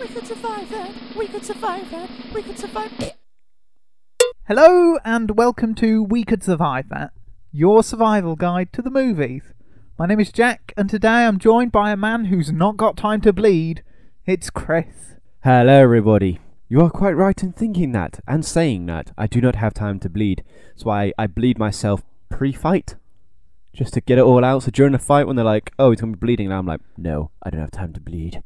We could survive that. We could survive that. We could survive. Hello and welcome to We Could Survive That, your survival guide to the movies. My name is Jack, and today I'm joined by a man who's not got time to bleed. It's Chris. Hello, everybody. You are quite right in thinking that and saying that. I do not have time to bleed. That's why I bleed myself pre fight. Just to get it all out. So during the fight, when they're like, oh, he's going to be bleeding now, I'm like, no, I don't have time to bleed.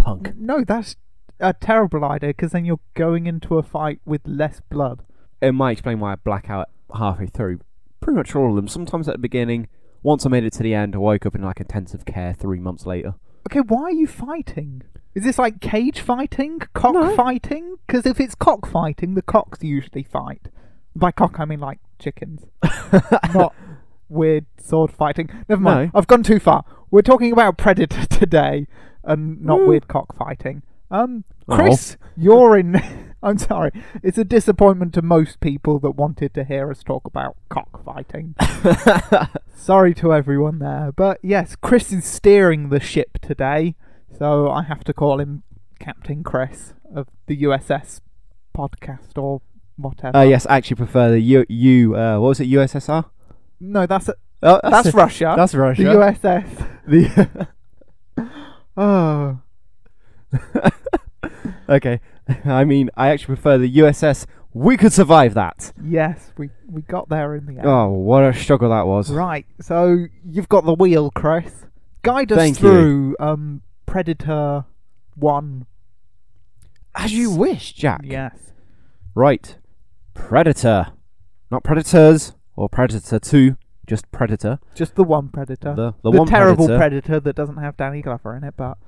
Punk. No, that's a terrible idea because then you're going into a fight with less blood. It might explain why I black out halfway through. Pretty much all of them. Sometimes at the beginning. Once I made it to the end, I woke up in like intensive care three months later. Okay, why are you fighting? Is this like cage fighting? Cock No. fighting? Because if it's cock fighting, the cocks usually fight. By cock, I mean like chickens. not weird sword fighting. Never mind. No. I've gone too far. We're talking about Predator today and not Woo. weird cock fighting. Um, Oh. Chris, you're in. I'm sorry. It's a disappointment to most people that wanted to hear us talk about cockfighting. Sorry to everyone there. But yes, Chris is steering the ship today, so I have to call him Captain Chris of the USS podcast or whatever. uh, yes, I actually prefer the U. U uh, what was it? USSR? No, that's a, Oh, that's Russia. That's Russia. the USS. The Oh, okay. I mean, I actually prefer the USS. We could survive that. yes, we we got there in the end. Oh, what a struggle that was. Right, so you've got the wheel, Chris. Guide us Thank through um, Predator One. As you wish, Jack. Yes. Right. Predator. Not Predators or Predator 2, just Predator. Just the one Predator. The, the, one terrible Predator. that doesn't have Danny Glover in it, but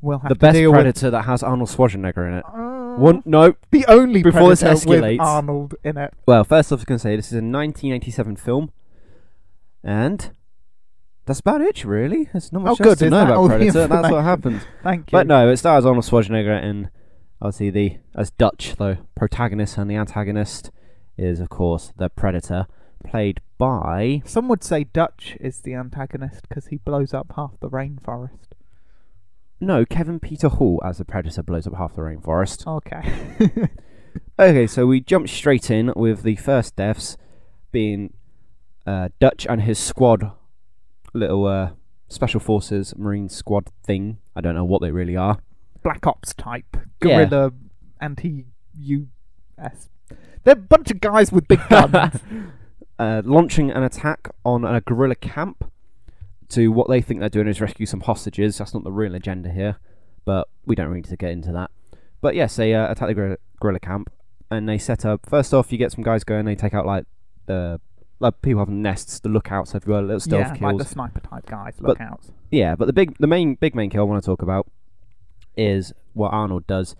we'll have The to best deal Predator that has Arnold Schwarzenegger in it. Uh, One, no. the only before this Predator with escalates- Arnold in it. Well, first off, I was going to say this is a 1987 film. And that's about it, really. There's not Oh, much good. else to Is know that all about the Predator. That's what information? happens. Thank you. But no, it stars Arnold Schwarzenegger and obviously the as Dutch, the protagonist and the antagonist is of course the Predator, played by Some would say Dutch is the antagonist because he blows up half the rainforest. no Kevin Peter Hall as the Predator blows up half the rainforest. Okay. Okay, so we jump straight in with the first deaths being uh, Dutch and his squad, little uh, special forces marine squad thing. I don't know what they really are. Black Ops type. Yeah. Guerrilla anti US. They're a bunch of guys with big guns. uh, launching an attack on a guerrilla camp. To what they think they're doing is rescue some hostages. That's not the real agenda here, but we don't really need to get into that. But yes, they uh, attack the guerrilla, guerrilla camp, and they set up. First off, you get some guys going. They take out like the like people have nests, the lookouts everywhere, little stealth yeah, kills. like the sniper type guys. But- Lookouts. Yeah, but the big, the main, big main kill I want to talk about is what Arnold does.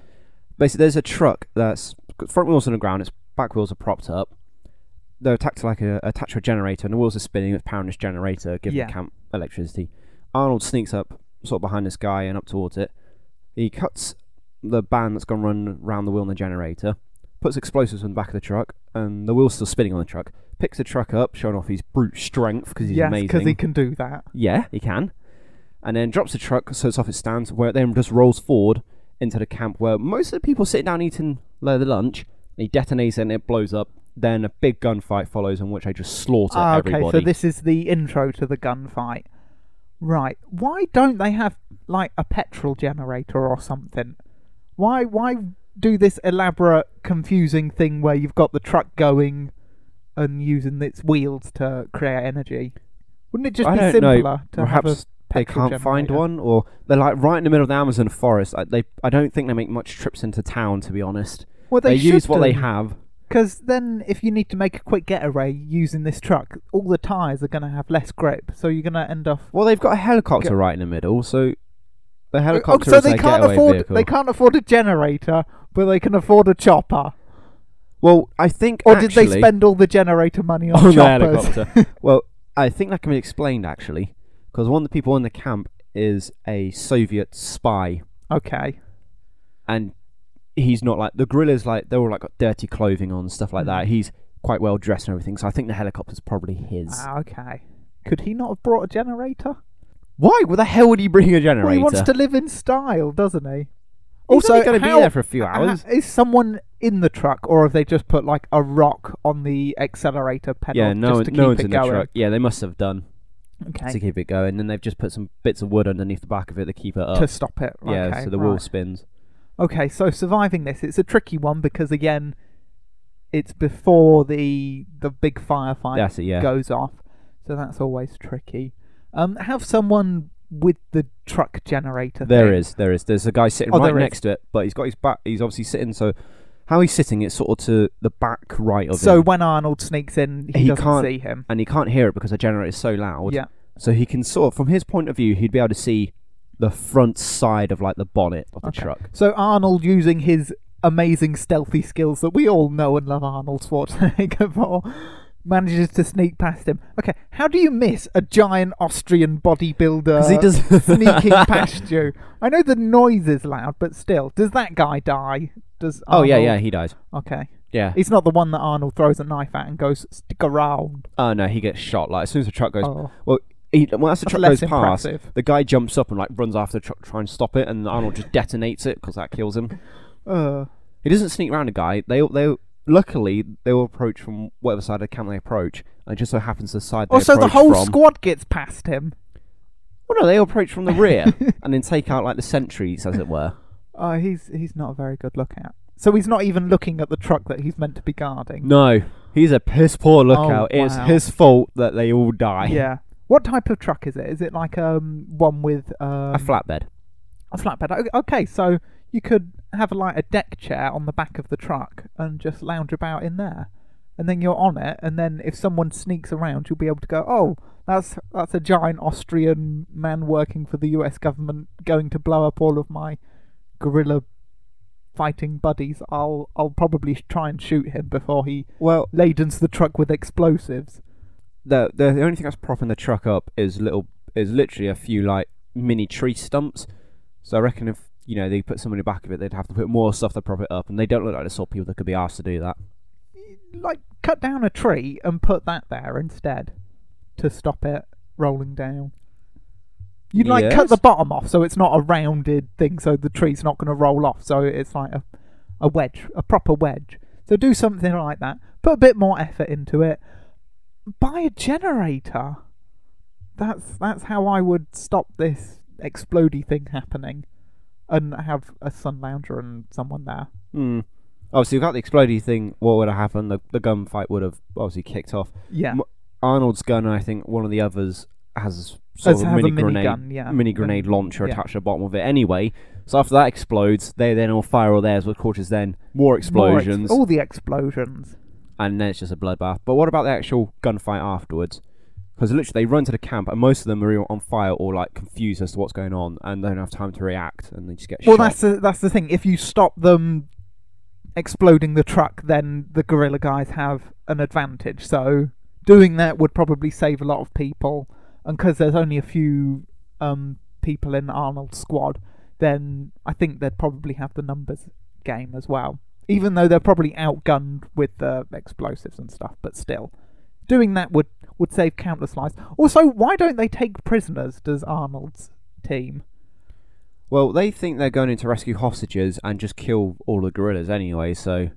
Basically, there's a truck that's front wheels on the ground, its back wheels are propped up. They're attached to like a attached to a generator, and the wheels are spinning with powering this generator, giving Yeah. the camp electricity. Arnold sneaks up, sort of behind this guy, and up towards it. He cuts the band that's gone run round the wheel in the generator, puts explosives on the back of the truck, and the wheel's still spinning on the truck. Picks the truck up, showing off his brute strength because he's yes, amazing. because he can do that. Yeah, he can. And then drops the truck so it's off its stands, where it then just rolls forward into the camp where most of the people sitting down eating their lunch. He detonates it and it blows up. Then a big gunfight follows in which they just slaughter Ah, okay, everybody. so this is the intro to the gunfight. Right. Why don't they have like a petrol generator or something? Why why do this elaborate confusing thing where you've got the truck going and using its wheels to create energy? Wouldn't it just I be don't simpler know. to have a Perhaps they petrol can't find generator? one, or they're like right in the middle of the Amazon forest. I, they, I don't think they make much trips into town, to be honest. Well, They, they, use what they have. Because then, if you need to make a quick getaway using this truck, all the tyres are going to have less grip, so you're going to end off. Well, they've got a helicopter right in the middle, so the Oh, helicopter so is they their can't getaway afford vehicle. they can't afford a generator, but they can afford a chopper. Well, I think Or did they actually- spend all the generator money on on the choppers? helicopter. well, I think that can be explained actually, because one of the people in the camp is a Soviet spy, okay. and he's not like the gorillas. Like they're all like got dirty clothing on, stuff like that. Mm. He's quite well dressed and everything, so I think the helicopter's probably his. Ah, okay. Could he not have brought a generator? Why? What the hell would he bring a generator? Well, he wants to live in style, doesn't he? Also, also, going to be there for a few hours. Is someone in the truck, or have they just put like a rock on the accelerator pedal yeah, no, just to no keep one's it in going? the truck. Yeah, they must have done okay. to keep it going. Then they've just put some bits of wood underneath the back of it to keep it up. to stop it. yeah, okay, so the wheel right. spins. Okay, so surviving this, it's a tricky one because again, it's before the the big firefight That's it. Yeah. goes off, so that's always tricky. Um, have someone with the truck generator. There thing. is, there is. There's a guy sitting Oh, right there is. next to it, but he's got his back. He's obviously sitting. So how he's sitting, it's sort of to the back right of So him, when Arnold sneaks in, he, He doesn't can't- see him. and he can't hear it because the generator is so loud. Yeah. So he can sort of, from his point of view, he'd be able to see the front side of like the bonnet of the Okay. truck. So Arnold using his amazing stealthy skills that we all know and love Arnold Schwarzenegger for manages to sneak past him. Okay, how do you miss a giant Austrian bodybuilder he does sneaking past you? I know the noise is loud, but still, does that guy die? Does Oh yeah, yeah, he dies. Okay, Yeah. he's not the one that Arnold throws a knife at and goes stick around. Oh no, he gets shot. Like as soon as the truck goes, Oh, well, he, well, as the truck goes past, impressive. the guy jumps up and like runs after the truck to try and stop it, and Arnold just detonates it because that kills him. Uh, He doesn't sneak around a guy. They they luckily they will approach from whatever side of the camp they approach, and it just so happens the side. They also, the whole from, squad gets past him. Well, no, they approach from the rear and then take out like the sentries, as it were. Oh, he's he's not a very good lookout. So he's not even looking at the truck that he's meant to be guarding. No, he's a piss poor lookout. It's wow. his fault that they all die. Yeah. What type of truck is it? Is it like um one with um, a flatbed. a flatbed? Okay, so you could have like a deck chair on the back of the truck and just lounge about in there, and then you're on it. And then if someone sneaks around, you'll be able to go, "Oh, that's that's a giant Austrian man working for the U.S. government going to blow up all of my guerrilla fighting buddies. I'll I'll probably try and shoot him before he Well, ladens the truck with explosives." The, the only thing that's propping the truck up is little is literally a few like mini tree stumps. So I reckon if you know they put the back of it, they'd have to put more stuff to prop it up, and they don't look like the sort of people that could be asked to do that. like cut down a tree and put that there instead to stop it rolling down. You'd like cut the bottom off so it's not a rounded thing, so the tree's not going to roll off. So it's like a a wedge, a proper wedge. So do something like that. Put a bit more effort into it. Buy a generator. That's that's how I would stop this explody thing happening, and have a sun lounger and someone there. Hmm. Obviously, without the explody thing, what would have happened? The the gunfight would have obviously kicked off. Yeah. M- Arnold's gun, and I think one of the others has sort of a has a mini mini grenade, gun, yeah. mini grenade launcher yeah. attached to the bottom of it. Anyway, so after that explodes, they then all fire all theirs, which causes then more More ex- explosions, all the explosions. And then it's just a bloodbath. But what about the actual gunfight afterwards? Because literally, they run to the camp, and most of them are on fire or like confused as to what's going on, and they don't have time to react, and they just get shot. Well, shot. that's the that's the thing. If you stop them exploding the truck, then the guerrilla guys have an advantage. So doing that would probably save a lot of people. And because there's only a few um, people in Arnold's squad, then I think they'd probably have the numbers game as well. Even though they're probably outgunned with the explosives and stuff, but still, doing that would would save countless lives. Also, why don't they take prisoners? Does Arnold's team? Well, they think they're going in to rescue hostages and just kill all the gorillas anyway, so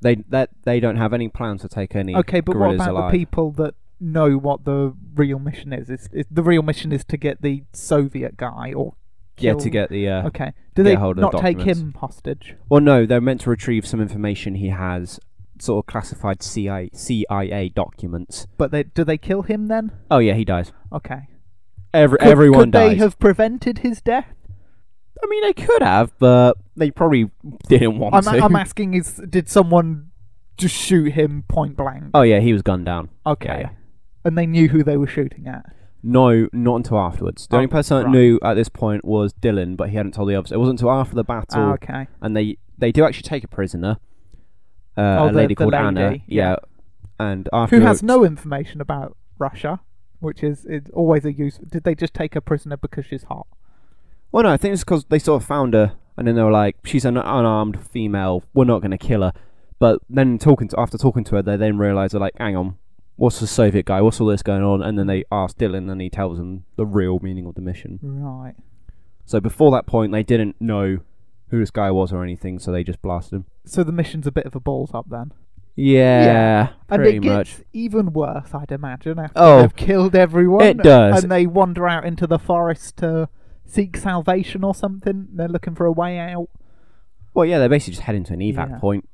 they that they don't have any plans to take any Okay, but what about alive. the people that know what the real mission is? Is, is the real mission is to get the Soviet guy or yeah, to get the. Uh, Okay, do get they hold of not the take documents. him hostage? Well, no, they're meant to retrieve some information he has, sort of classified CIA, CIA documents. But they do they kill him then? Oh yeah, he dies. Okay, Every could, everyone could they have prevented his death? I mean, they could have, but they probably didn't want I'm, to. I'm asking: Is did someone just shoot him point blank? oh yeah, he was gunned down. okay, yeah. and they knew who they were shooting at. No, not until afterwards. The Oh, only person that right. knew at this point was Dillon, but he hadn't told the others. It wasn't until after the battle, Ah, okay, and they they do actually take a prisoner, uh, Oh, a the- lady the called Anna. lady, yeah. and after who has no information about Russia, which is is always a use. Did they just take a prisoner because she's hot? Well, no, I think it's because they sort of found her, and then they were like, "She's an unarmed female. We're not going to kill her." But then talking to after talking to her, they then realise they're like, "Hang on, what's the Soviet guy? What's all this going on?" And then they ask Dillon, and he tells them the real meaning of the mission. Right. So before that point, they didn't know who this guy was or anything, so they just blasted him. So the mission's a bit of a balls up then. Yeah, And pretty it much. gets even worse, I'd imagine, after Oh, they've killed everyone. it does. And they wander out into the forest to seek salvation or something. They're looking for a way out. Well, yeah, they're basically just heading to an evac Yeah. point.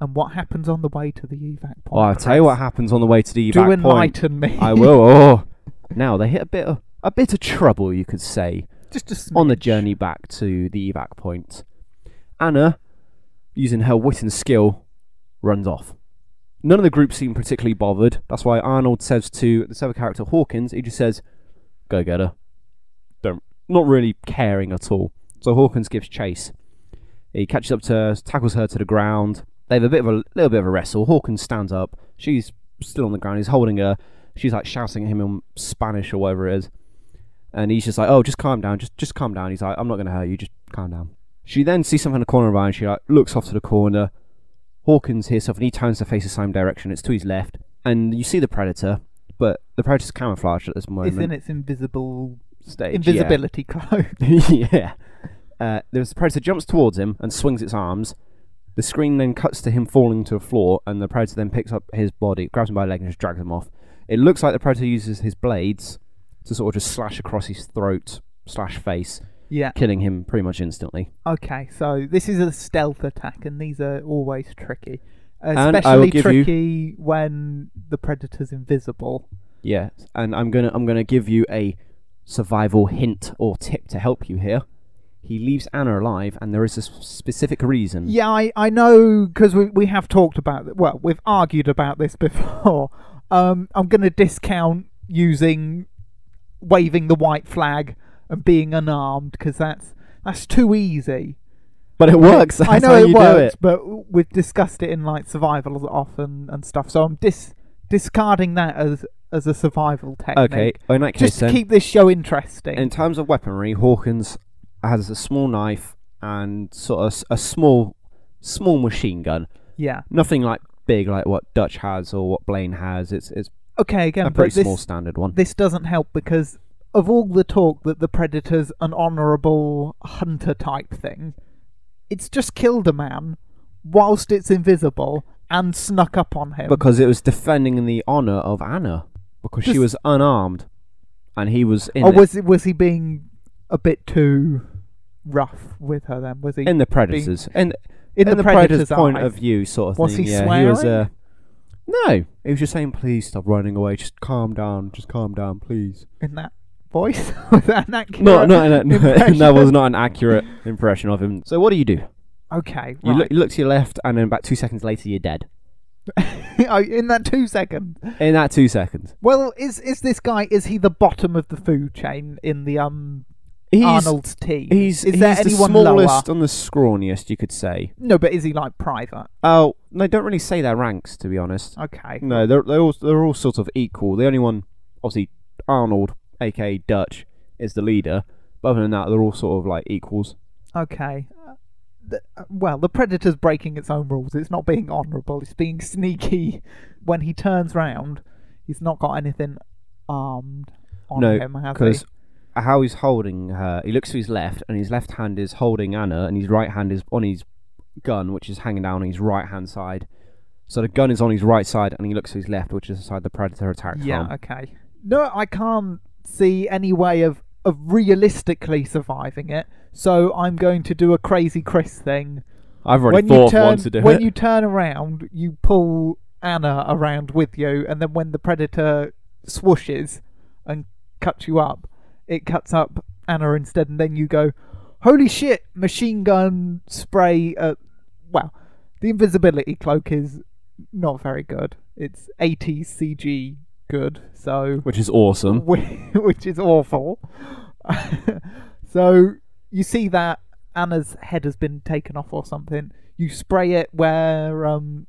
And what happens on the way to the evac point? Oh, I'll tell you what happens on the way to the Do evac point. enlighten me. I will. Oh, now they hit a bit of a bit of trouble, you could say, Just a on the journey back to the evac point. Anna, using her wit and skill, runs off. None of the group seem particularly bothered. That's why Arnold says to the other character Hawkins, he just says, "Go get her." Don't, not really caring at all. So Hawkins gives chase. He catches up to her, tackles her to the ground. They have a bit of a little bit of a wrestle. Hawkins stands up. She's still on the ground. He's holding her. She's like shouting at him in Spanish or whatever it is. And he's just like, "Oh, just calm down. Just just calm down." He's like, "I'm not going to hurt you. Just calm down." She then sees something in the corner of her eye and she like looks off to the corner. Hawkins hears something. He turns to face the same direction. It's to his left, and you see the predator, but the predator's camouflaged at this moment. It's in its invisible stage. invisibility cloak. Yeah. yeah. Uh, there's the predator jumps towards him and swings its arms. The screen then cuts to him falling to the floor, and the predator then picks up his body, grabs him by the leg, and just drags him off. It looks like the predator uses his blades to sort of just slash across his throat slash face, Yeah. killing him pretty much instantly. Okay, so this is a stealth attack, and these are always tricky. I will Especially give you- tricky when the predator's invisible. Yeah, and I'm gonna I'm gonna give you a survival hint or tip to help you here. He leaves Anna alive, and there is a specific reason. Yeah, I, I know because we we have talked about it. Well, we've argued about this before. Um, I'm going to discount using waving the white flag and being unarmed because that's that's too easy. But it works. I know it works, it. but we've discussed it in like survival often and stuff. So I'm dis discarding that as as a survival technique. Okay, in that case, just to then, keep this show interesting. in terms of weaponry, Hawkins has a small knife and sort of a small, small machine gun. yeah. Nothing like big like what Dutch has or what Blain has. It's it's Okay. Again, a pretty this small standard one. this doesn't help because of all the talk that the predator's an honourable hunter type thing, it's just killed a man whilst it's invisible and snuck up on him. because it was defending the honor of Anna because she was unarmed, and he was in or it- was it was he being a bit too rough with her then? Was he in the predators in in, in the, the predator's point eyes? of view, sort of Was thing. he yeah, he was. swearing? Uh, no, he was just saying, "Please stop running away. Just calm down. Just calm down, please." in that voice? was that an accurate No, no, no, no that was not an accurate impression of him. So what do you do? Okay, You, look, you look to your left, and then about two seconds later, you're dead. Oh, in that two seconds. In that two seconds, Well, is is this guy? Is he the bottom of the food chain in the um he's Arnold's team? he's is he's there the anyone smallest lower? and the scrawniest, you could say. No, but is he like private? Oh, they don't really say their ranks, to be honest. Okay. No, they're they're all they're all sort of equal. The only one, obviously, Arnold, aka Dutch, is the leader. But other than that, they're all sort of like equals. Okay. The- well, the predator's breaking its own rules. It's not being honourable. It's being sneaky. When he turns round, he's not got anything armed on No, him, has because he? How he's holding her, he looks to his left, and his left hand is holding Anna, and his right hand is on his gun, which is hanging down on his right hand side. So the gun is on his right side, and he looks to his left, which is the side the predator attacked Yeah. from. Okay. No, I can't see any way of of realistically surviving it. So I'm going to do a crazy Chris thing. I've already when thought you turn one to do when it. you turn around, you pull Anna around with you, and then when the predator swooshes and cuts you up, it cuts up Anna instead, and then you go, "Holy shit!" Machine gun spray. Uh, well, the invisibility cloak is not very good. It's 80s CG good, so which is awesome. which is awful. so you see that Anna's head has been taken off or something. You spray it where, um,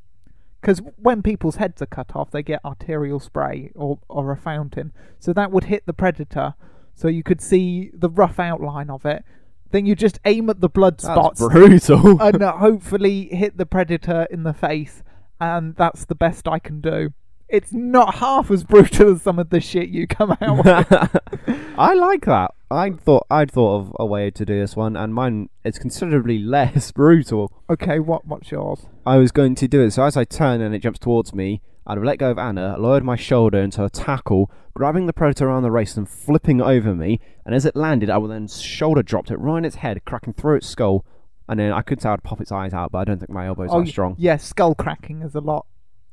because when people's heads are cut off, they get arterial spray or or a fountain. So that would hit the predator, so you could see the rough outline of it. Then you just aim at the blood spots That's brutal. and uh, hopefully hit the predator in the face, and that's the best I can do. It's not half as brutal as some of the shit you come out with. I like that. I thought I'd thought of a way to do this one, and mine is considerably less brutal. Okay, what what's yours? I was going to do it. So as I turn and it jumps towards me, I'd have let go of Anna, lowered my shoulder into a tackle, grabbing the predator around the waist and flipping over me. And as it landed, I would then shoulder dropped it right in its head, cracking through its skull. And then I could say I'd pop its eyes out, but I don't think my elbows Oh, strong. Yeah, skull cracking is a lot.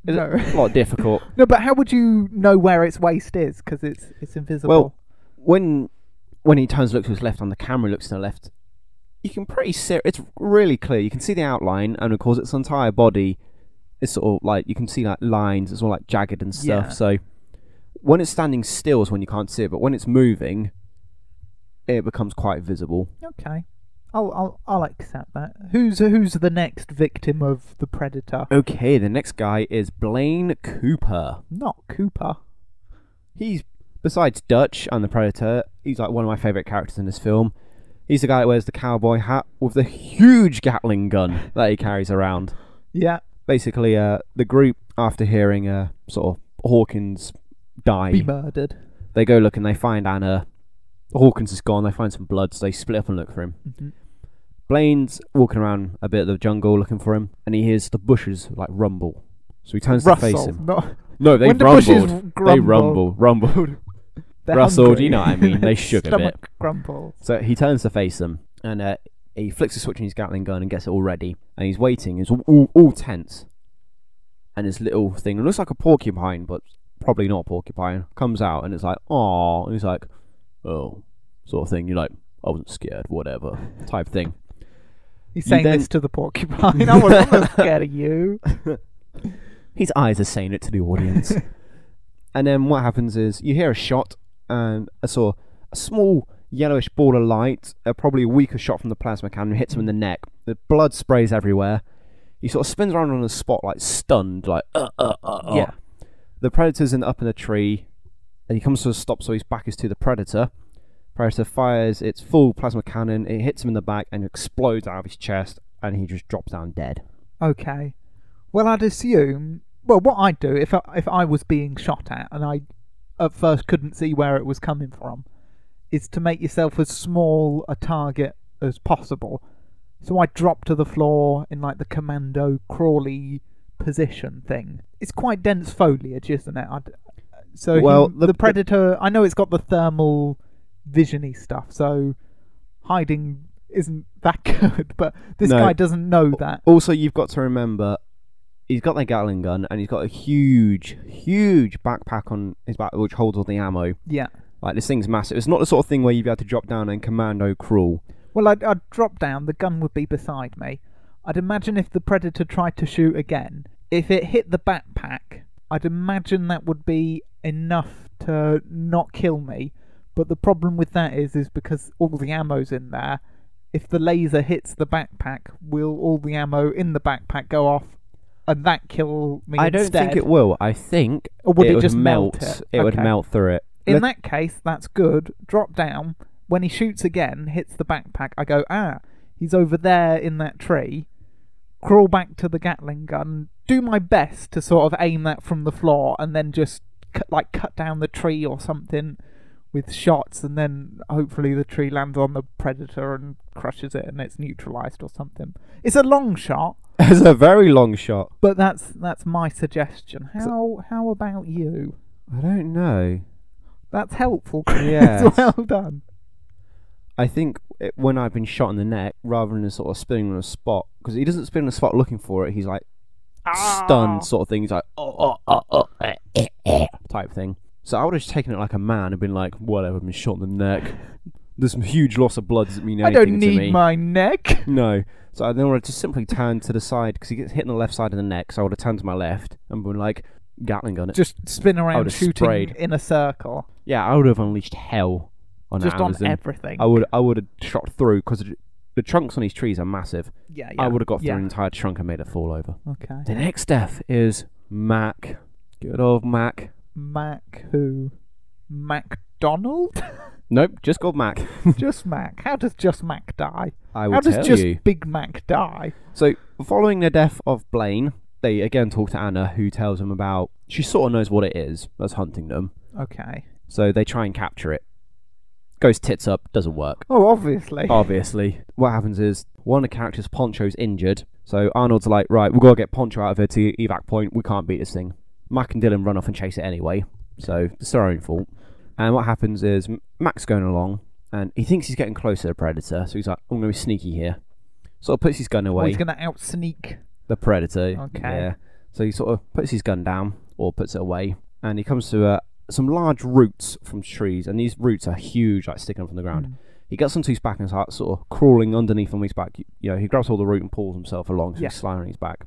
Is no. a lot difficult. no, but how would you know where its waist is? Because it's it's invisible. Well, when when he turns, looks to his left, on the camera looks to the left. You can pretty see it's really clear. You can see the outline, and of course, its entire body is sort of like you can see like lines. It's all like jagged and stuff. Yeah. So when it's standing still is when you can't see it, but when it's moving, it becomes quite visible. okay, I'll I'll I'll accept that. Who's who's the next victim of the predator? Okay, the next guy is Blain Cooper. Not Cooper. He's besides Dutch and the Predator, he's like one of my favourite characters in this film. He's the guy that wears the cowboy hat with the huge Gatling gun that he carries around. Yeah, Basically, uh, the group, after hearing uh, sort of Hawkins die, be murdered. they go look and they find Anna. Hawkins is gone. They find some blood, so they split up and look for him. hmm Blain's walking around a bit of the jungle looking for him, and he hears the bushes like rumble. So he turns to face him. not No, they when the rumbled. They grumble, rumbled, rumbled. they're Russell, hungry. do you know what I mean? They shook a bit. Grumbles. So he turns to face them, and uh, he flicks a switch in his Gatling gun and gets it all ready. And he's waiting. He's all, all, all tense. And his little thing, looks like a porcupine, but probably not a porcupine, comes out, and it's like, oh, and he's like, oh, sort of thing. You're like, I wasn't scared, whatever, type thing. He's You saying then- this to the porcupine. I wasn't scared of you. His eyes are saying it to the audience. and then what happens is you hear a shot, and a sort of a small yellowish ball of light, uh, probably a weaker shot from the plasma cannon, hits him in the neck. The blood sprays everywhere. He sort of spins around on the spot, like stunned, like uh, uh, uh, uh. Yeah. The predator's in up in a tree, and he comes to a stop, so his back is to the predator. Predator fires its full plasma cannon. It hits him in the back and explodes out of his chest, and he just drops down dead. Okay. Well, I'd assume. Well, what I'd do if I, if I was being shot at and I at first couldn't see where it was coming from, is to make yourself as small a target as possible. So I drop to the floor in like the commando crawly position thing. It's quite dense foliage, isn't it? I'd, so Well, he- the- the predator. I know it's got the thermal visiony stuff, so hiding isn't that good. But this No. guy doesn't know that. Also, you've got to remember, he's got that Gatling gun, and he's got a huge, huge backpack on his back which holds all the ammo. Yeah. Like this thing's massive. It's not the sort of thing where you'd be able to drop down and commando crawl. Well, I'd, I'd drop down, the gun would be beside me. I'd imagine if the predator tried to shoot again, if it hit the backpack, I'd imagine that would be enough to not kill me. But the problem with that is, is because all the ammo's in there. If the laser hits the backpack, will all the ammo in the backpack go off, and that kill me I don't instead? think it will. I think Or would it, would just melt. melt it? would Okay. melt through it. In that case, that's good. Drop down. When he shoots again, hits the backpack, I go, ah, he's over there in that tree. Crawl back to the Gatling gun. Do my best to sort of aim that from the floor, and then just cut, like cut down the tree or something with shots, and then hopefully the tree lands on the predator and crushes it, and it's neutralized or something. It's a long shot, it's a very long shot. but that's that's my suggestion. How how about you? I don't know. That's helpful. Yes. well done. I think it, when I've been shot in the neck, rather than sort of spinning on a spot, because he doesn't spin on a spot looking for it, he's like. Stunned sort of thing. He's like, oh, oh, oh, oh, eh, eh, eh, type thing. So I would have just taken it like a man and been like, whatever, I've been shot in the neck. There's some huge loss of blood doesn't mean I anything don't to need me. my neck. No. So I then would have just simply turned to the side because he gets hit on the left side of the neck. So I would have turned to my left and been like, Gatling gun it. Just spin around shooting sprayed. in a circle. yeah, I would have unleashed hell on just on Amazon. everything. I would I would have shot through because the trunks on these trees are massive. yeah, yeah. I would have got through yeah. an entire trunk and made it fall over. Okay. The next death is Mac. Good old Mac. Mac who? MacDonald? Nope, just called Mac. just Mac. How does just Mac die? I will How does just you. Big Mac die? So, following the death of Blain, they again talk to Anna, who tells them about. She sort of knows what it is. That's hunting them. Okay. So they try and capture it. Goes tits up, doesn't work. Oh, obviously. Obviously. What happens is one of the characters, Poncho's injured. So Arnold's like, right, we've got to get Poncho out of here to evac point. We can't beat this thing. Mac and Dillon run off and chase it anyway. So it's their own fault. And what happens is Mac's going along and he thinks he's getting closer to the Predator. So he's like, I'm going to be sneaky here. Sort of puts his gun Oh, away. he's going to out sneak. The Predator. Okay. Yeah. So he sort of puts his gun down or puts it away, and he comes to uh, some large roots from trees, and these roots are huge, like sticking up from the ground. Mm. He gets onto his back and starts sort of crawling underneath on his back. You, know, he grabs all the root and pulls himself along, so Yeah. he's sliding on his back.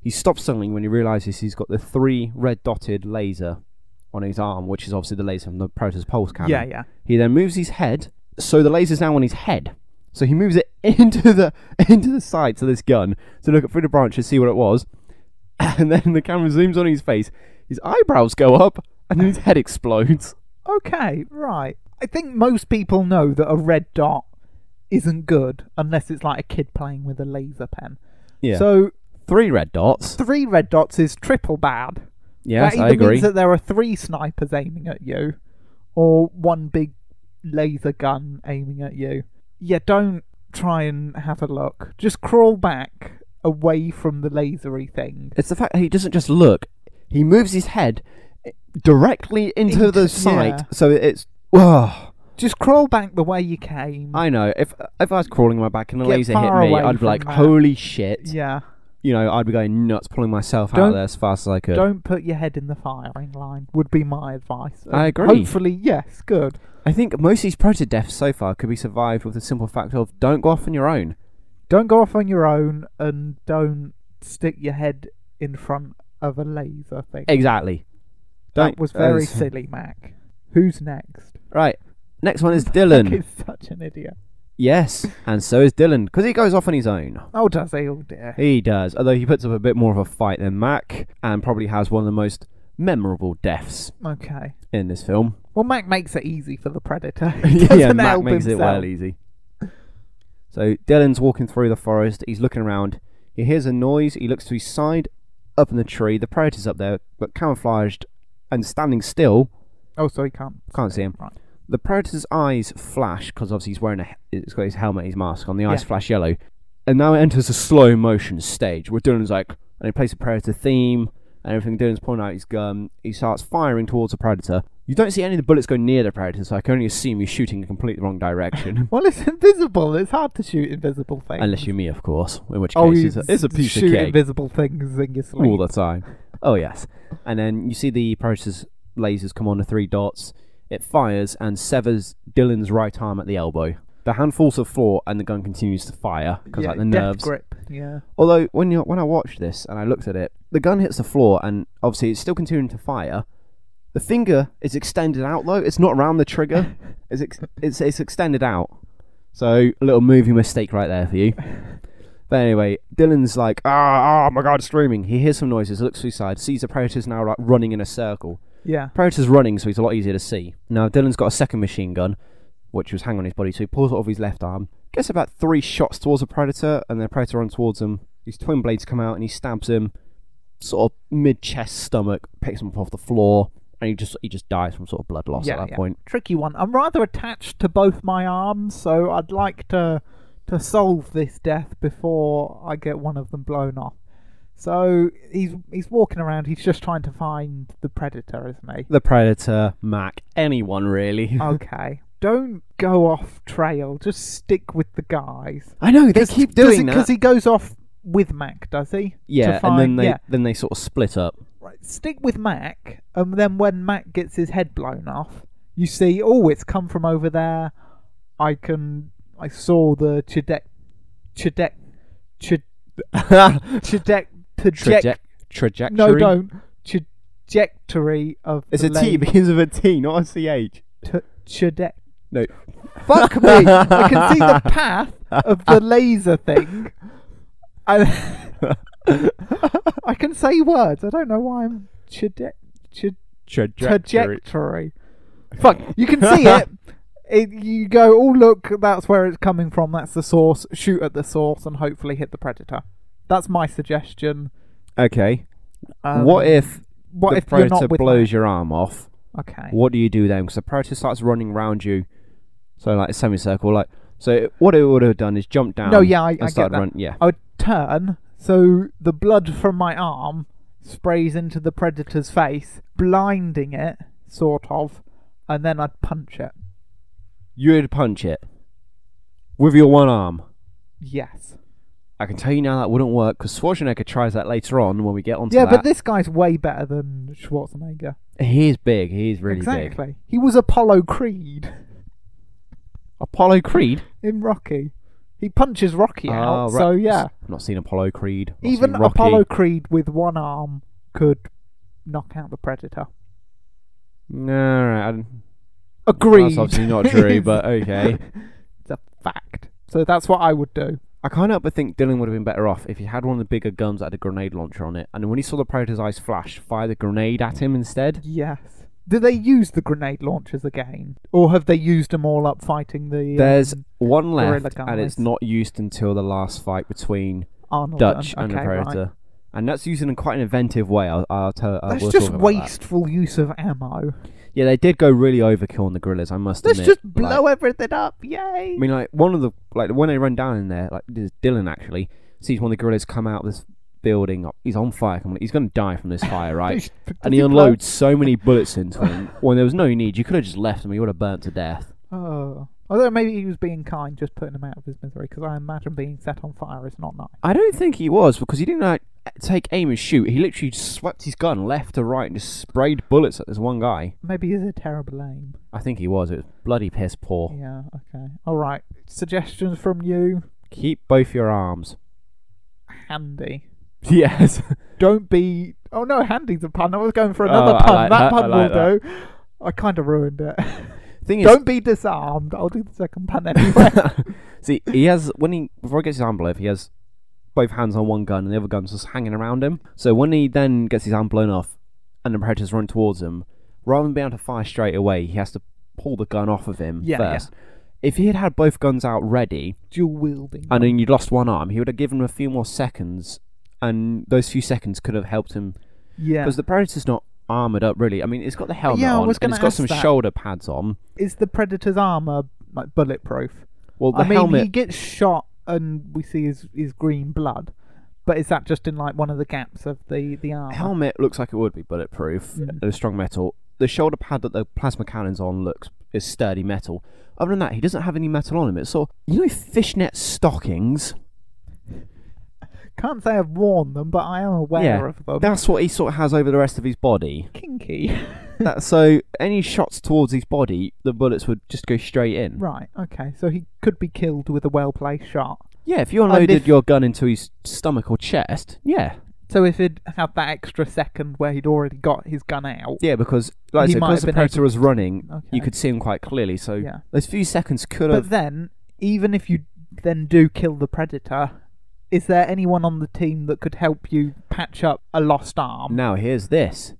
He stops suddenly when he realizes he's got the three red dotted laser on his arm, which is obviously the laser from the Predator's pulse cannon. Yeah, yeah. He then moves his head, so the laser's now on his head. So he moves it into the into the sights of this gun to look through the branches, see what it was, and then the camera zooms on his face. His eyebrows go up, and then his head explodes. Okay, right. I think most people know that a red dot isn't good unless it's like a kid playing with a laser pen. Yeah. So three red dots. three red dots is triple bad. Yes, that I either agree. means that there are three snipers aiming at you, or one big laser gun aiming at you. Yeah, don't try and have a look. Just crawl back away from the lasery thing. It's the fact that he doesn't just look; he moves his head directly into, Into- the sight. yeah. So it's. Whoa. Just crawl back the way you came. I know. If if I was crawling my back and a Get laser hit far me, away I'd be like, that. "Holy shit!" yeah. You know, I'd be going nuts, pulling myself out Don't- of there as fast as I could. Don't put your head in the firing line. Would be my advice. I agree. Hopefully, yes. Good. I think most of these predator deaths so far could be survived with the simple fact of don't go off on your own. Don't go off on your own, and don't stick your head in front of a laser thing. Exactly. That Don't- was very silly, Mac. Who's next? Right. Next one is Mac Dillon. is such an idiot. yes, and so is Dillon because he goes off on his own. Oh, does he? Oh dear. He does, although he puts up a bit more of a fight than Mac, and probably has one of the most memorable deaths Okay. in this film. Well, Mac makes it easy for the predator. He yeah, doesn't Mac help makes it himself. well easy. So Dillon's walking through the forest. He's looking around. He hears a noise. He looks to his side, up in the tree. The predator's up there, but camouflaged and standing still. Oh, so he can't. Can't see him. Right. The predator's eyes flash because obviously he's wearing a. he- He's got his helmet, his mask on. The eyes Yeah. flash yellow, and now it enters a slow motion stage where Dillon's like, and he plays the predator theme and everything. Dillon's pointing out his gun. He starts firing towards the predator. You don't see any of the bullets go near the predator, so I can only assume he's shooting in completely wrong direction. Well, it's invisible. It's hard to shoot invisible things. Unless you're me, of course, in which oh, case oh, it's, a, it's a piece of shoot cake invisible things in your sleep. all the time. Oh yes, and then you see the predator's lasers come on the three dots. It fires and severs Dillon's right arm at the elbow. The hand falls to the floor and the gun continues to fire because like the death nerves. grip. Yeah. Although when you when I watched this and I looked at it, the gun hits the floor and obviously it's still continuing to fire. The finger is extended out though; it's not around the trigger. it's ex- it's it's extended out. So a little movie mistake right there for you. But anyway, Dillon's like, ah, oh my god, screaming. He hears some noises, looks to his side, sees the predator's now like running in a circle. Yeah. Predator's running, so he's a lot easier to see. Now Dillon's got a second machine gun, which was hanging on his body, so he pulls it off his left arm, gets about three shots towards the predator, and the predator runs towards him. His twin blades come out, and he stabs him, sort of mid chest, stomach, picks him up off the floor, and he just he just dies from sort of blood loss yeah, at that yeah. point. Tricky one. I'm rather attached to both my arms, so I'd like to to solve this death before I get one of them blown off. So he's he's walking around. He's just trying to find the predator, isn't he? The predator, Mac, anyone really. okay. Don't go off trail. Just stick with the guys. I know they keep doing that. because he goes off with Mac, does he? yeah, to and then they yeah. then they sort of split up. Right, stick with Mac, and then when Mac gets his head blown off, you see, oh, it's come from over there. I can, I saw the Chidek, Chidek, Chid, Chidek, Traje- trajectory. No, don't. Trajectory of. It's the a T laser. begins with a T, not a CH. T- Chidek. No. Fuck me! I can see the path of the laser thing. I, I can say words. I don't know why I'm Chidek. Chid, trajectory. Fuck, you can see it. It. You go, oh look, that's where it's coming from. That's the source. Shoot at the source and hopefully hit the predator. That's my suggestion. Okay. Um, what if What the if predator not blows your arm off? Okay. What do you do then? Because the predator starts running around you, So like a semicircle, like so. What it would have done is jump down. No, yeah, I- I get that. run. Yeah, I would turn so the blood from my arm sprays into the predator's face, blinding it, sort of, and then I'd punch it. You would punch it with your one arm. Yes. I can tell you now that wouldn't work because Schwarzenegger tries that later on when we get onto yeah, that. but this guy's way better than Schwarzenegger. He's big. He's really big. exactly. He was Apollo Creed Apollo Creed. in Rocky. He punches Rocky Ah, out. So yeah, I've not seen Apollo Creed. not even. Apollo Creed with one arm could knock out the Predator. No, right. Agreed. That's obviously not true, but okay. it's a fact. So that's what I would do. I can't help but think Dillon would have been better off if he had one of the bigger guns that had a grenade launcher on it, and when he saw the Predator's eyes flash, fire the grenade at him instead. Yes. Do they use the grenade launchers again, or have they used them all up fighting the? There's um, one left, and it's not used until the last fight between Arnold Dutch and, and the okay, right. Predator. And that's used in quite an inventive way. I'll, I'll tell. I That's will just about that. wasteful use of ammo. Yeah, they did go really overkill on the gorillas. I must Let's admit. just blow Like, everything up! Yay! I mean, like one of the like when they run down in there, like this Dillon actually sees one of the gorillas come out of this building. up. He's on fire. Come on, He's going to die from this fire, right? And he blow- unloads so many bullets into him when there was no need. You could have just left him. He would have burnt to death. Oh. Although maybe he was being kind, just putting him out of his misery, because I imagine being set on fire is not nice. I don't think he was because he didn't like, take aim and shoot. He literally just swept his gun left to right and just sprayed bullets at this one guy. Maybe he's a terrible aim. I think he was. It was bloody piss poor. Yeah, okay. Alright. Suggestions from you? Keep both your arms. Handy. Yes. Don't be. Oh no, handy's a pun. I was going for another Oh, pun. like that that, pun like will do. I kind of ruined it. Thing is, Don't be disarmed. I'll do the second pun anyway. See, he has when he before he gets his arm blown off, he has both hands on one gun and the other gun's just hanging around him. So when he then gets his arm blown off and the predators run towards him, rather than being able to fire straight away, he has to pull the gun off of him Yeah, yeah. first. If he had had both guns out ready Dual wielding. and then you'd lost one arm, he would have given him a few more seconds, and those few seconds could have helped him yeah. because the predator's not armored up really. I mean, it's got the helmet Yeah, I on was and gonna it's got ask some that. shoulder pads on. Is the predator's armor like bulletproof? Well, the I mean, helmet. he gets shot and we see his his green blood, but is that just in like one of the gaps of the the armor? helmet looks like it would be bulletproof. Mm. It's strong metal. The shoulder pad that the plasma cannon's on looks is sturdy metal. Other than that, he doesn't have any metal on him. It's sort of, you know fishnet stockings. Can't say I've worn them, but I am aware Yeah, of them. That's what he sort of has over the rest of his body. kinky. that, so any shots towards his body, the bullets would just go straight in. right. Okay. So he could be killed with a well placed shot. Yeah, if you unloaded if- your gun into his stomach or chest, yeah, So if he'd had that extra second where he'd already got his gun out, yeah, because like I He said, might because have the been predator was running, Okay. you could see him quite clearly. So yeah. those few seconds could have. But then, even if you then do kill the predator, is there anyone on the team that could help you patch up a lost arm? Now here's this.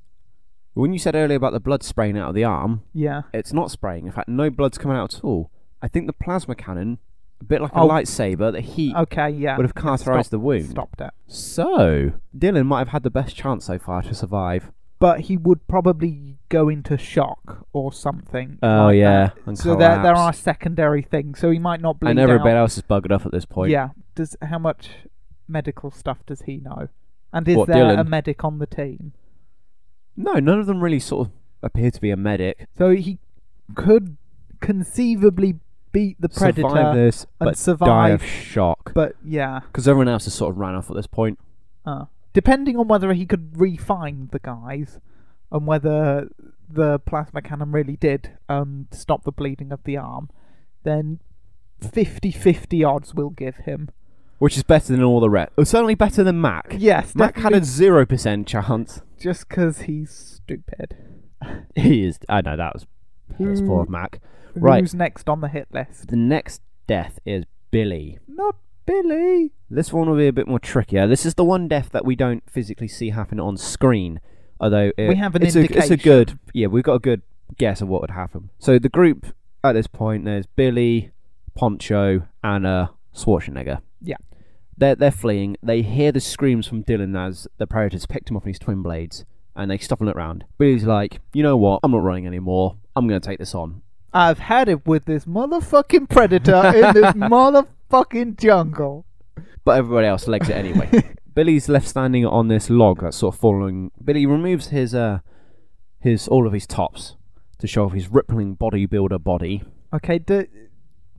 When you said earlier about the blood spraying out of the arm, Yeah. it's not spraying. In fact, no blood's coming out at all. I think the plasma cannon, a bit like a Oh. lightsaber, the heat Okay. Yeah. would have yeah, cauterized the wound. Stopped it. So Dillon might have had the best chance so far to survive. But he would probably go into shock or something. Oh, like yeah, that. So there, there are secondary things. So he might not bleed and everybody out. else is buggered off at this point. Yeah. Does how much medical stuff does he know? And is What, there Dillon? a medic on the team? No, none of them really sort of appear to be a medic. So he could conceivably beat the predator, survive this, and but die survive- of shock. but yeah. Because everyone else has sort of ran off at this point. Uh, depending on whether he could re-find the guys and whether the plasma cannon really did um, stop the bleeding of the arm, then 50-50 odds will give him. Which is better than all the rest. It's certainly better than Mac. Yes, Mac had a zero percent chance. just because he's stupid. He is. I know that was piss poor Who- Mac. Right. Who's next on the hit list? The next death is Billy. Not Billy. This one will be a bit more trickier. This is the one death that we don't physically see happen on screen. Although it, We have an it's a, it's a good yeah, we've got a good guess of what would happen. So the group at this point there's Billy, Poncho, Anna, uh, Schwarzenegger. Yeah. They're they're fleeing. They hear the screams from Dillon as the predators picked him up on his twin blades and they stop and look round. Billy's like, you know what, I'm not running anymore. I'm gonna take this on. I've had it with this motherfucking predator in this motherfucking jungle. but everybody else legs it anyway. Billy's left standing on this log that's sort of falling. Billy removes his uh his all of his tops to show off his rippling bodybuilder body. Okay, d-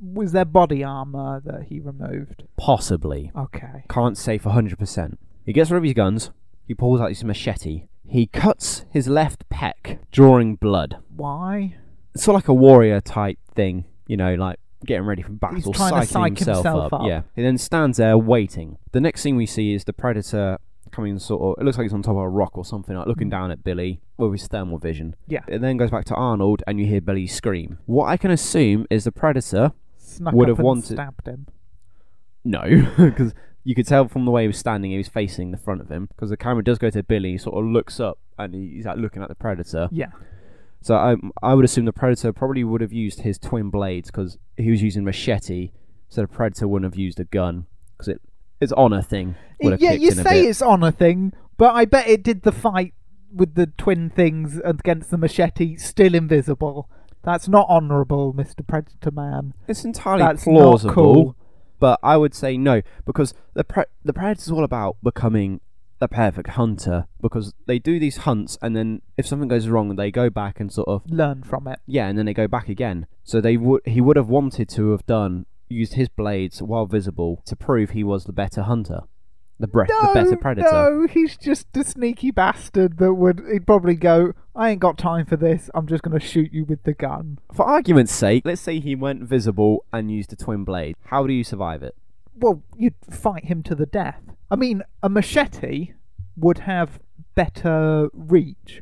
was there body armor that he removed? Possibly. Okay. Can't say for hundred percent. He gets rid of his guns. He pulls out his machete. He cuts his left pec, drawing blood. Why? It's sort of like a warrior type thing, you know, like getting ready for battle, He's trying to psyching psych himself up. Yeah. He then stands there waiting. The next thing we see is the predator coming sort of. It looks like he's on top of a rock or something, like looking mm. down at Billy with his thermal vision. Yeah. It then goes back to Arnold, and you hear Billy scream. What I can assume is the predator. Snuck Would up have and wanted- stabbed him. No, because you could tell from the way he was standing, he was facing the front of him. Because the camera does go to Billy, he sort of looks up, and he's like looking at the predator. Yeah. So I I would assume the predator probably would have used his twin blades because he was using machete, so the predator wouldn't have used a gun because it it's honor thing. Would have yeah, you a say it's on a thing, but I bet it did the fight with the twin things against the machete still invisible. That's not honourable, Mr. Predator Man. It's entirely That's not plausible, cool. but I would say no because the pre- the predator's all about becoming the perfect hunter because they do these hunts and then if something goes wrong they go back and sort of Learn from it. yeah and then they go back again. So they would he would have wanted to have done used his blades while visible to prove he was the better hunter, the bre- the better predator. No, he's just a sneaky bastard that would. He'd probably go, I ain't got time for this. I'm just going to shoot you with the gun. For argument's sake, let's say he went visible and used a twin blade. How do you survive it? Well, you'd fight him to the death. I mean, a machete would have better reach.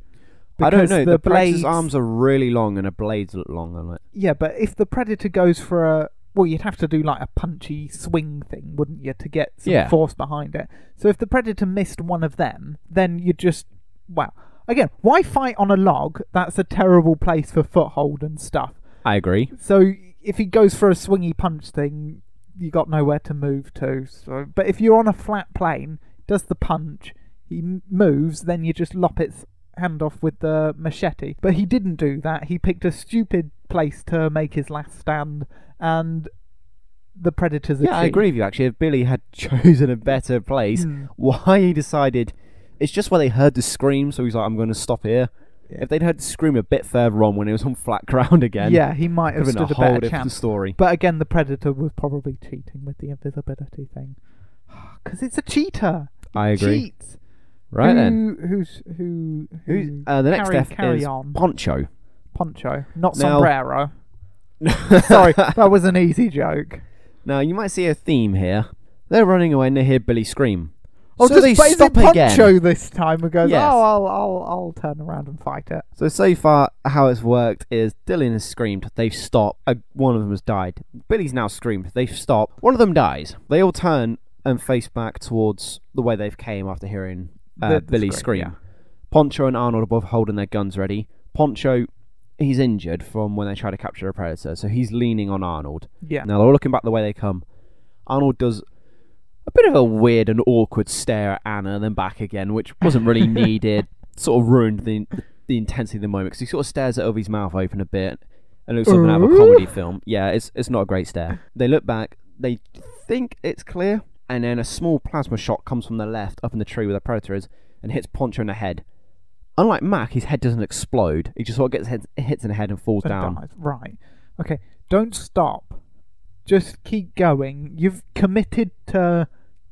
I don't know. The, The, blades, arms are really long and a blades look long on it. Yeah, but if the predator goes for a well, you'd have to do like a punchy swing thing, wouldn't you, to get some Yeah. force behind it? So if the predator missed one of them, then you just well, again, why fight on a log? That's a terrible place for foothold and stuff. I agree. So if he goes for a swingy punch thing, you got nowhere to move to. So, but if you're on a flat plane, does the punch, he moves, then you just lop its hand off with the machete. But he didn't do that. He picked a stupid place to make his last stand, and the predators. Yeah, I agree with you. Actually, if Billy had chosen a better place, Hmm. why he decided it's just where they heard the scream, so he's like, "I'm going to stop here." Yeah. If they'd heard the scream a bit further on when it was on flat ground again, Yeah, he might have been a stood a, whole better chance. story. But again, the predator was probably cheating with the invisibility thing. Because it's a cheater. I agree. Cheats. Right who, then, Who's who? Who's, who uh, the next carry, carry is on. Poncho. Poncho, not Now- sombrero. Sorry, that was an easy joke. Now you might see a theme here. They're running away and they hear Billy scream. Oh, so just they but is it stop Poncho again. this time and goes, Yes. "Oh, I'll, I'll, I'll turn around and fight it." So so far, how it's worked is Dillon has screamed. They've stopped. Uh, one of them has died. Billy's now screamed. They've stopped. One of them dies. They all turn and face back towards the way they've came after hearing uh, The- the Billy scream, scream. Poncho and Arnold are both holding their guns ready. Poncho, he's injured from when they try to capture a predator, so he's leaning on Arnold. Yeah, Now they're all looking back the way they come. Arnold does bit of a weird and awkward stare at Anna and then back again, which wasn't really needed. Sort of ruined the the intensity of the moment because he sort of stares at over his mouth open a bit and looks something out of a comedy film. Yeah, it's it's not a great stare. They look back. They think it's clear, and then a small plasma shot comes from the left up in the tree where the predator is and hits Poncho in the head. Unlike Mac, his head doesn't explode. He just sort of gets head, hits in the head and falls and down. dies. Right. Okay. Don't stop. Just keep going. You've committed to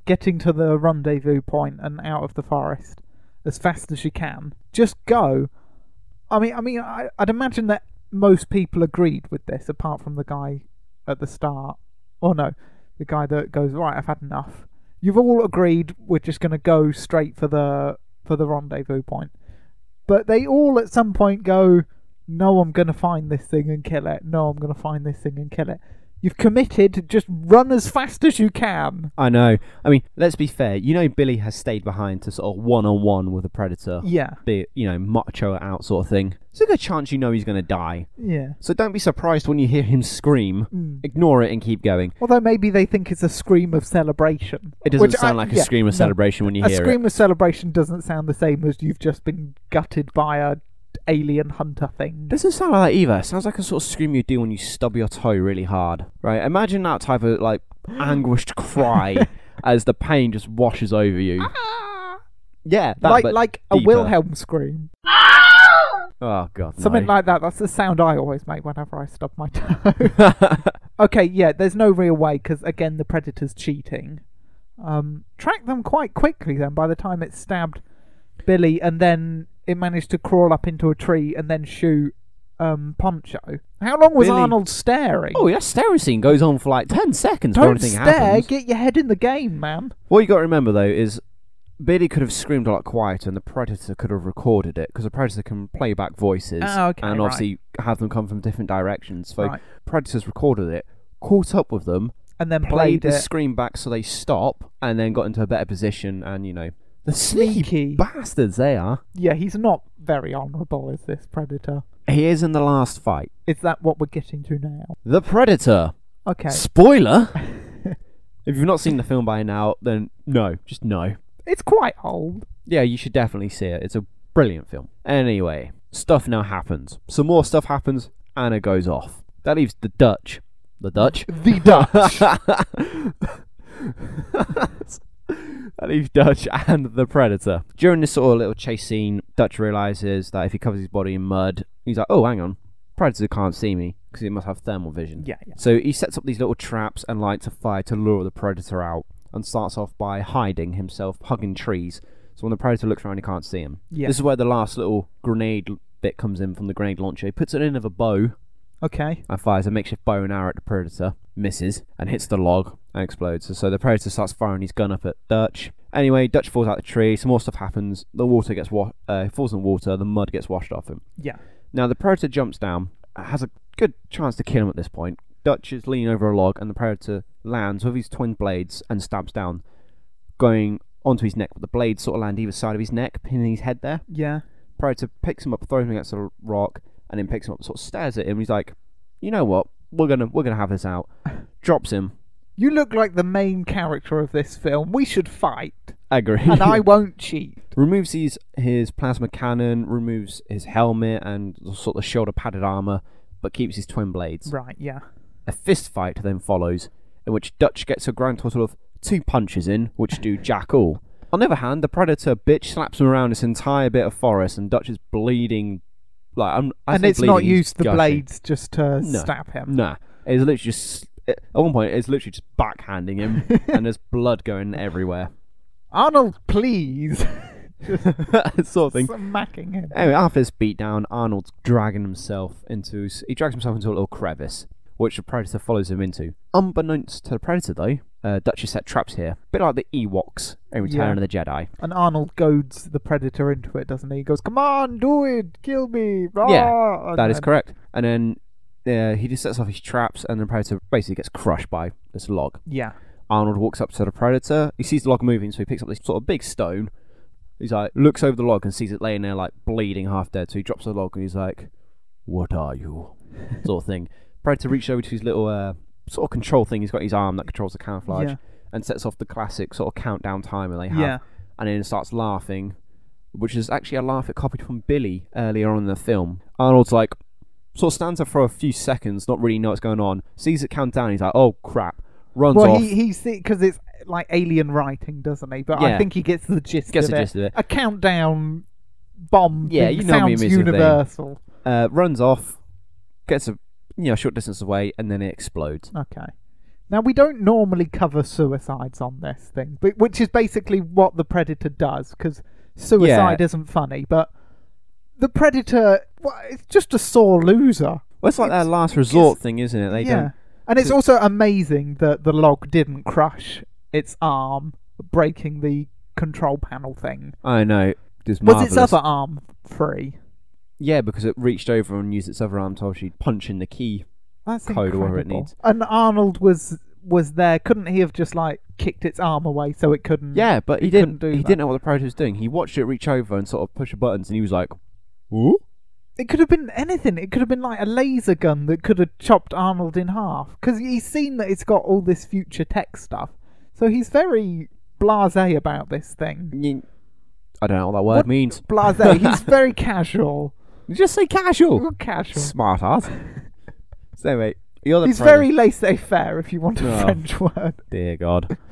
getting to the rendezvous point and out of the forest as fast as you can. Just go. I mean, I mean, I, I'd imagine that most people agreed with this, apart from the guy at the start. Or no, the guy that goes right. I've had enough. You've all agreed we're just going to go straight for the for the rendezvous point. But they all at some point go, no, I'm going to find this thing and kill it. No, I'm going to find this thing and kill it. You've committed. To just run as fast as you can. I know. I mean, let's be fair. You know, Billy has stayed behind to sort of one on one with a predator, Yeah, be it, you know, macho out sort of thing. So there's a good chance you know he's going to die. yeah. So don't be surprised when you hear him scream. Mm. Ignore it and keep going. Although maybe they think it's a scream of celebration. It doesn't Which sound I- like a yeah, scream of no. celebration when you hear it. a scream of celebration doesn't sound the same as you've just been gutted by a alien hunter thing. Doesn't sound like that either. Sounds like a sort of scream you do when you stub your toe really hard. Right? Imagine that type of like anguished cry as the pain just washes over you. Yeah, that, like like a. Wilhelm scream. Oh god, Something no. like that. That's the sound I always make whenever I stub my toe. okay, yeah, there's no real way because again, the predator's cheating. Um, track them quite quickly. Then by the time it stabbed Billy, and then it managed to crawl up into a tree and then shoot um, Poncho. How long was Billy- Arnold staring? Oh, that staring scene goes on for like ten seconds Don't anything stare. happens. Get your head in the game, man. What you got to remember though is Billy could have screamed a lot quieter, and the predator could have recorded it because the predator can play back voices Ah, okay, and right. obviously have them come from different directions. So Right. predators recorded it, caught up with them, And then played played the it. scream back so they stop, and then got into a better position. And you know, the sneaky Sneaky. bastards they are. Yeah, he's not very honourable, is this predator? He is in the last fight. Is that what we're getting to now? The predator. Okay. Spoiler. if you've not seen the film by now, then no, just no. It's quite old. Yeah, you should definitely see it. It's a brilliant film. Anyway, stuff now happens. Some more stuff happens. Anna goes off. That leaves the Dutch. The Dutch? The Dutch. that leaves Dutch and the Predator. During this sort of little chase scene, Dutch realizes that if he covers his body in mud, he's like, oh, hang on. Predator can't see me because he must have thermal vision. yeah, yeah. So he sets up these little traps and lights a fire to lure the predator out and starts off by hiding himself, hugging trees. So when the predator looks around, he can't see him. Yeah. This is where the last little grenade bit comes in from the grenade launcher. He puts it in of a bow Okay. and fires a makeshift bow and arrow at the predator, misses, and hits the log and explodes. So the predator starts firing his gun up at Dutch. Anyway, Dutch falls out of the tree. Some more stuff happens. The water gets wa- uh, falls in water. The mud gets washed off him. Yeah. Now the predator jumps down, has a good chance to kill him at this point. Dutch is leaning over a log, and the predator lands with his twin blades and stabs down, going onto his neck. But the blades sort of land either side of his neck, pinning his head there. Yeah. Predator picks him up, throws him against a rock, and then picks him up, sort of stares at him. He's like, "You know what? We're gonna we're gonna have this out." Drops him. You look like the main character of this film. We should fight. Agree. And I won't cheat. removes his his plasma cannon, removes his helmet and sort of shoulder padded armor, but keeps his twin blades. Right, yeah. A fist fight then follows, in which Dutch gets a grand total of two punches in, which do jack all. On the other hand, the Predator bitch slaps him around this entire bit of forest, and Dutch is bleeding. Like, I'm, I and it's not bleeding, he's used the gushing. blades just to No. stab him. Nah, it's literally just. At one point, it's literally just backhanding him, and there's blood going everywhere. Arnold, please. sort of thing. Smacking him. Anyway, after this beatdown, Arnold's dragging himself into. He drags himself into a little crevice, which the predator follows him into. Unbeknownst to the predator, though, uh, Dutch has set traps here, a bit like the Ewoks in Return Yeah. of the Jedi. And Arnold goads the predator into it, doesn't he? He goes, "Come on, do it, kill me!" Yeah, Rah!" And That is then- correct. And then uh, he just sets off his traps, and the predator basically gets crushed by this log. Yeah, Arnold walks up to the predator. He sees the log moving, so he picks up this sort of big stone. He's like, looks over the log and sees it laying there, like bleeding, half dead. So he drops the log and he's like, "What are you?" sort of thing. Predator reaches over to his little uh, sort of control thing. He's got his arm that controls the camouflage Yeah. and sets off the classic sort of countdown timer they have. yeah, And then starts laughing, which is actually a laugh it copied from Billy earlier on in the film. Arnold's like, sort of stands there for a few seconds, not really know what's going on. Sees it count down. He's like, "Oh crap!" Runs Well, off. he he's because it's like alien writing, doesn't he? But Yeah. I think he gets the gist Gets of the it. gist of it. A countdown bomb. Yeah, thing you know me, sounds music thing. universal. uh, runs off, gets a you know short distance away, and then it explodes. Okay. Now we don't normally cover suicides on this thing, but which is basically what the predator does because suicide isn't funny, but the predator, well, it's just a sore loser. Well, it's like It's- that last resort thing, isn't it? They yeah, don't. and it's also amazing that the log didn't crush its arm, breaking the control panel thing. I know. Was its other arm free? Yeah, because it reached over and used its other arm to actually punch in the key. That's Code or whatever it needs. And Arnold was was there. Couldn't he have just like kicked its arm away so it couldn't? Yeah, but he, He didn't. he that. didn't know what the predator was doing. He watched it reach over and sort of push the buttons, and he was like, "Ooh." It could have been anything. It could have been like a laser gun that could have chopped Arnold in half. Because he's seen that it's got all this future tech stuff. So he's very blasé about this thing. I don't know what that word What- means. Blasé. he's very casual. You just say casual. Real casual. Smart ass. so anyway, you're the He's very laissez-faire, if you want a Oh. French word. Dear God.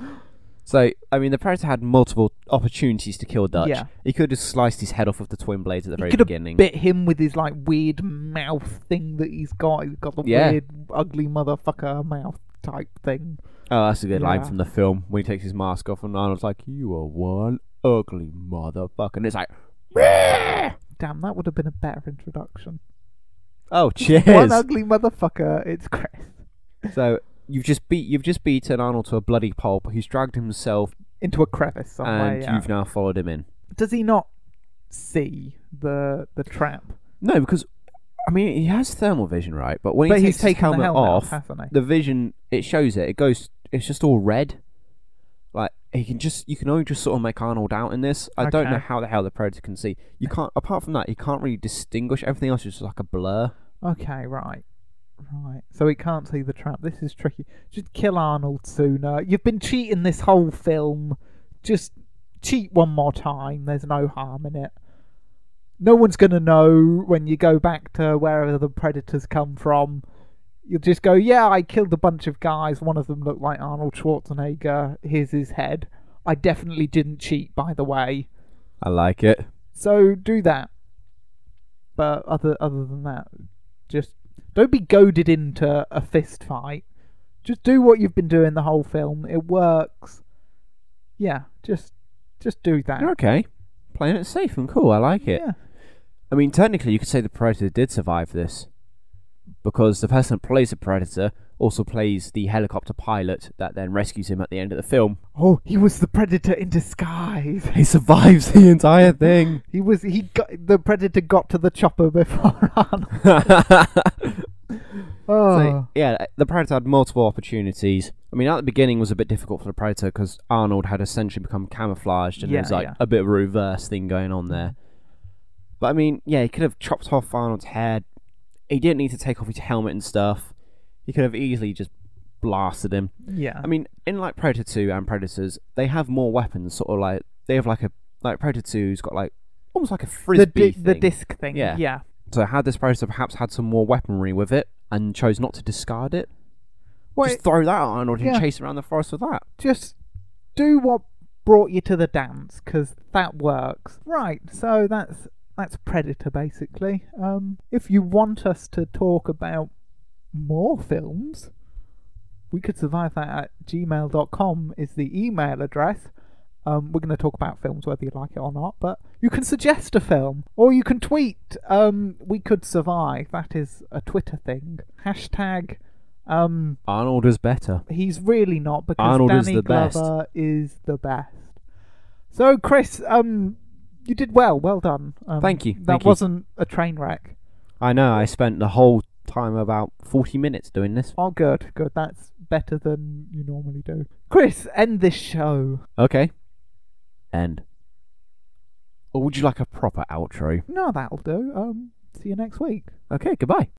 So, I mean, the Predator had multiple opportunities to kill Dutch. Yeah. He could have sliced his head off with the twin blades at the He very could beginning. bit him with his like weird mouth thing that he's got. He's got the Yeah. weird, ugly motherfucker mouth type thing. Oh, that's a good line Yeah. from the film when he takes his mask off and Arnold's like, "You are one ugly motherfucker," and it's like, Damn, that would have been a better introduction. "Oh, cheers!" One ugly motherfucker. It's Chris. so you've just beat you've just beaten Arnold to a bloody pulp. He's dragged himself, Into a crevice somewhere. and yeah. you've uh, now followed him in. Does he not see the the trap? No, because I mean he has thermal vision, right? But when but he he's takes his taken helmet, the helmet off, off, hasn't he? the vision it shows it. It goes. It's just all red. Like he can just you can only just sort of make Arnold out in this. I don't know Okay. how the hell the predator can see. You can't. Apart from that, you can't really distinguish. Everything else is just like a blur. Okay, right. Right. So he can't see the trap. This is tricky. Just kill Arnold sooner. You've been cheating this whole film. Just cheat one more time. There's no harm in it. No one's going to know when you go back to wherever the predators come from. You'll just go, yeah, I killed a bunch of guys. One of them looked like Arnold Schwarzenegger. Here's his head. I definitely didn't cheat, by the way. I like it. So do that. But other other than that, just don't be goaded into a fist fight. Just do what you've been doing the whole film. It works. Yeah, just just do that. You're okay. Playing it safe and cool. I like it. Yeah. I mean, technically, you could say the predator did survive this because the person that plays the predator also plays the helicopter pilot that then rescues him at the end of the film. Oh, he was the predator in disguise. He survives the entire thing. He was he got the predator got to the chopper before Arnold. Oh, So, ah. yeah, the Predator had multiple opportunities. I mean, at the beginning was a bit difficult for the Predator because Arnold had essentially become camouflaged and Yeah, there's like yeah. a bit of a reverse thing going on there. But I mean, yeah, he could have chopped off Arnold's head. He didn't need to take off his helmet and stuff. He could have easily just blasted him. yeah. I mean, in like Predator 2 and Predators, they have more weapons, sort of like they have like a like Predator 2's got like almost like a the frisbee di- the thing. disc thing. Yeah. yeah. So had this Predator perhaps had some more weaponry with it and chose not to discard it? Well, just throw that on or yeah. chase around the forest with that. just do what brought you to the dance because that works right so that's that's predator basically um if you want us to talk about more films we could survive that at gmail.com is the email address um, we're going to talk about films whether you like it or not, but you can suggest a film or you can tweet. Um, we could survive. That is a Twitter thing. Hashtag um, Arnold is better. He's really not because Arnold is Danny the best. Glover is the best. So, Chris, um, you did well. Well done. Um, Thank you, That thank wasn't a train wreck. I know, I spent the whole time about 40 minutes doing this. Oh, good, good. That's better than you normally do. Chris, end this show. Okay. End. Or would you like a proper outro? No, that'll do. Um, see you next week. Okay, goodbye.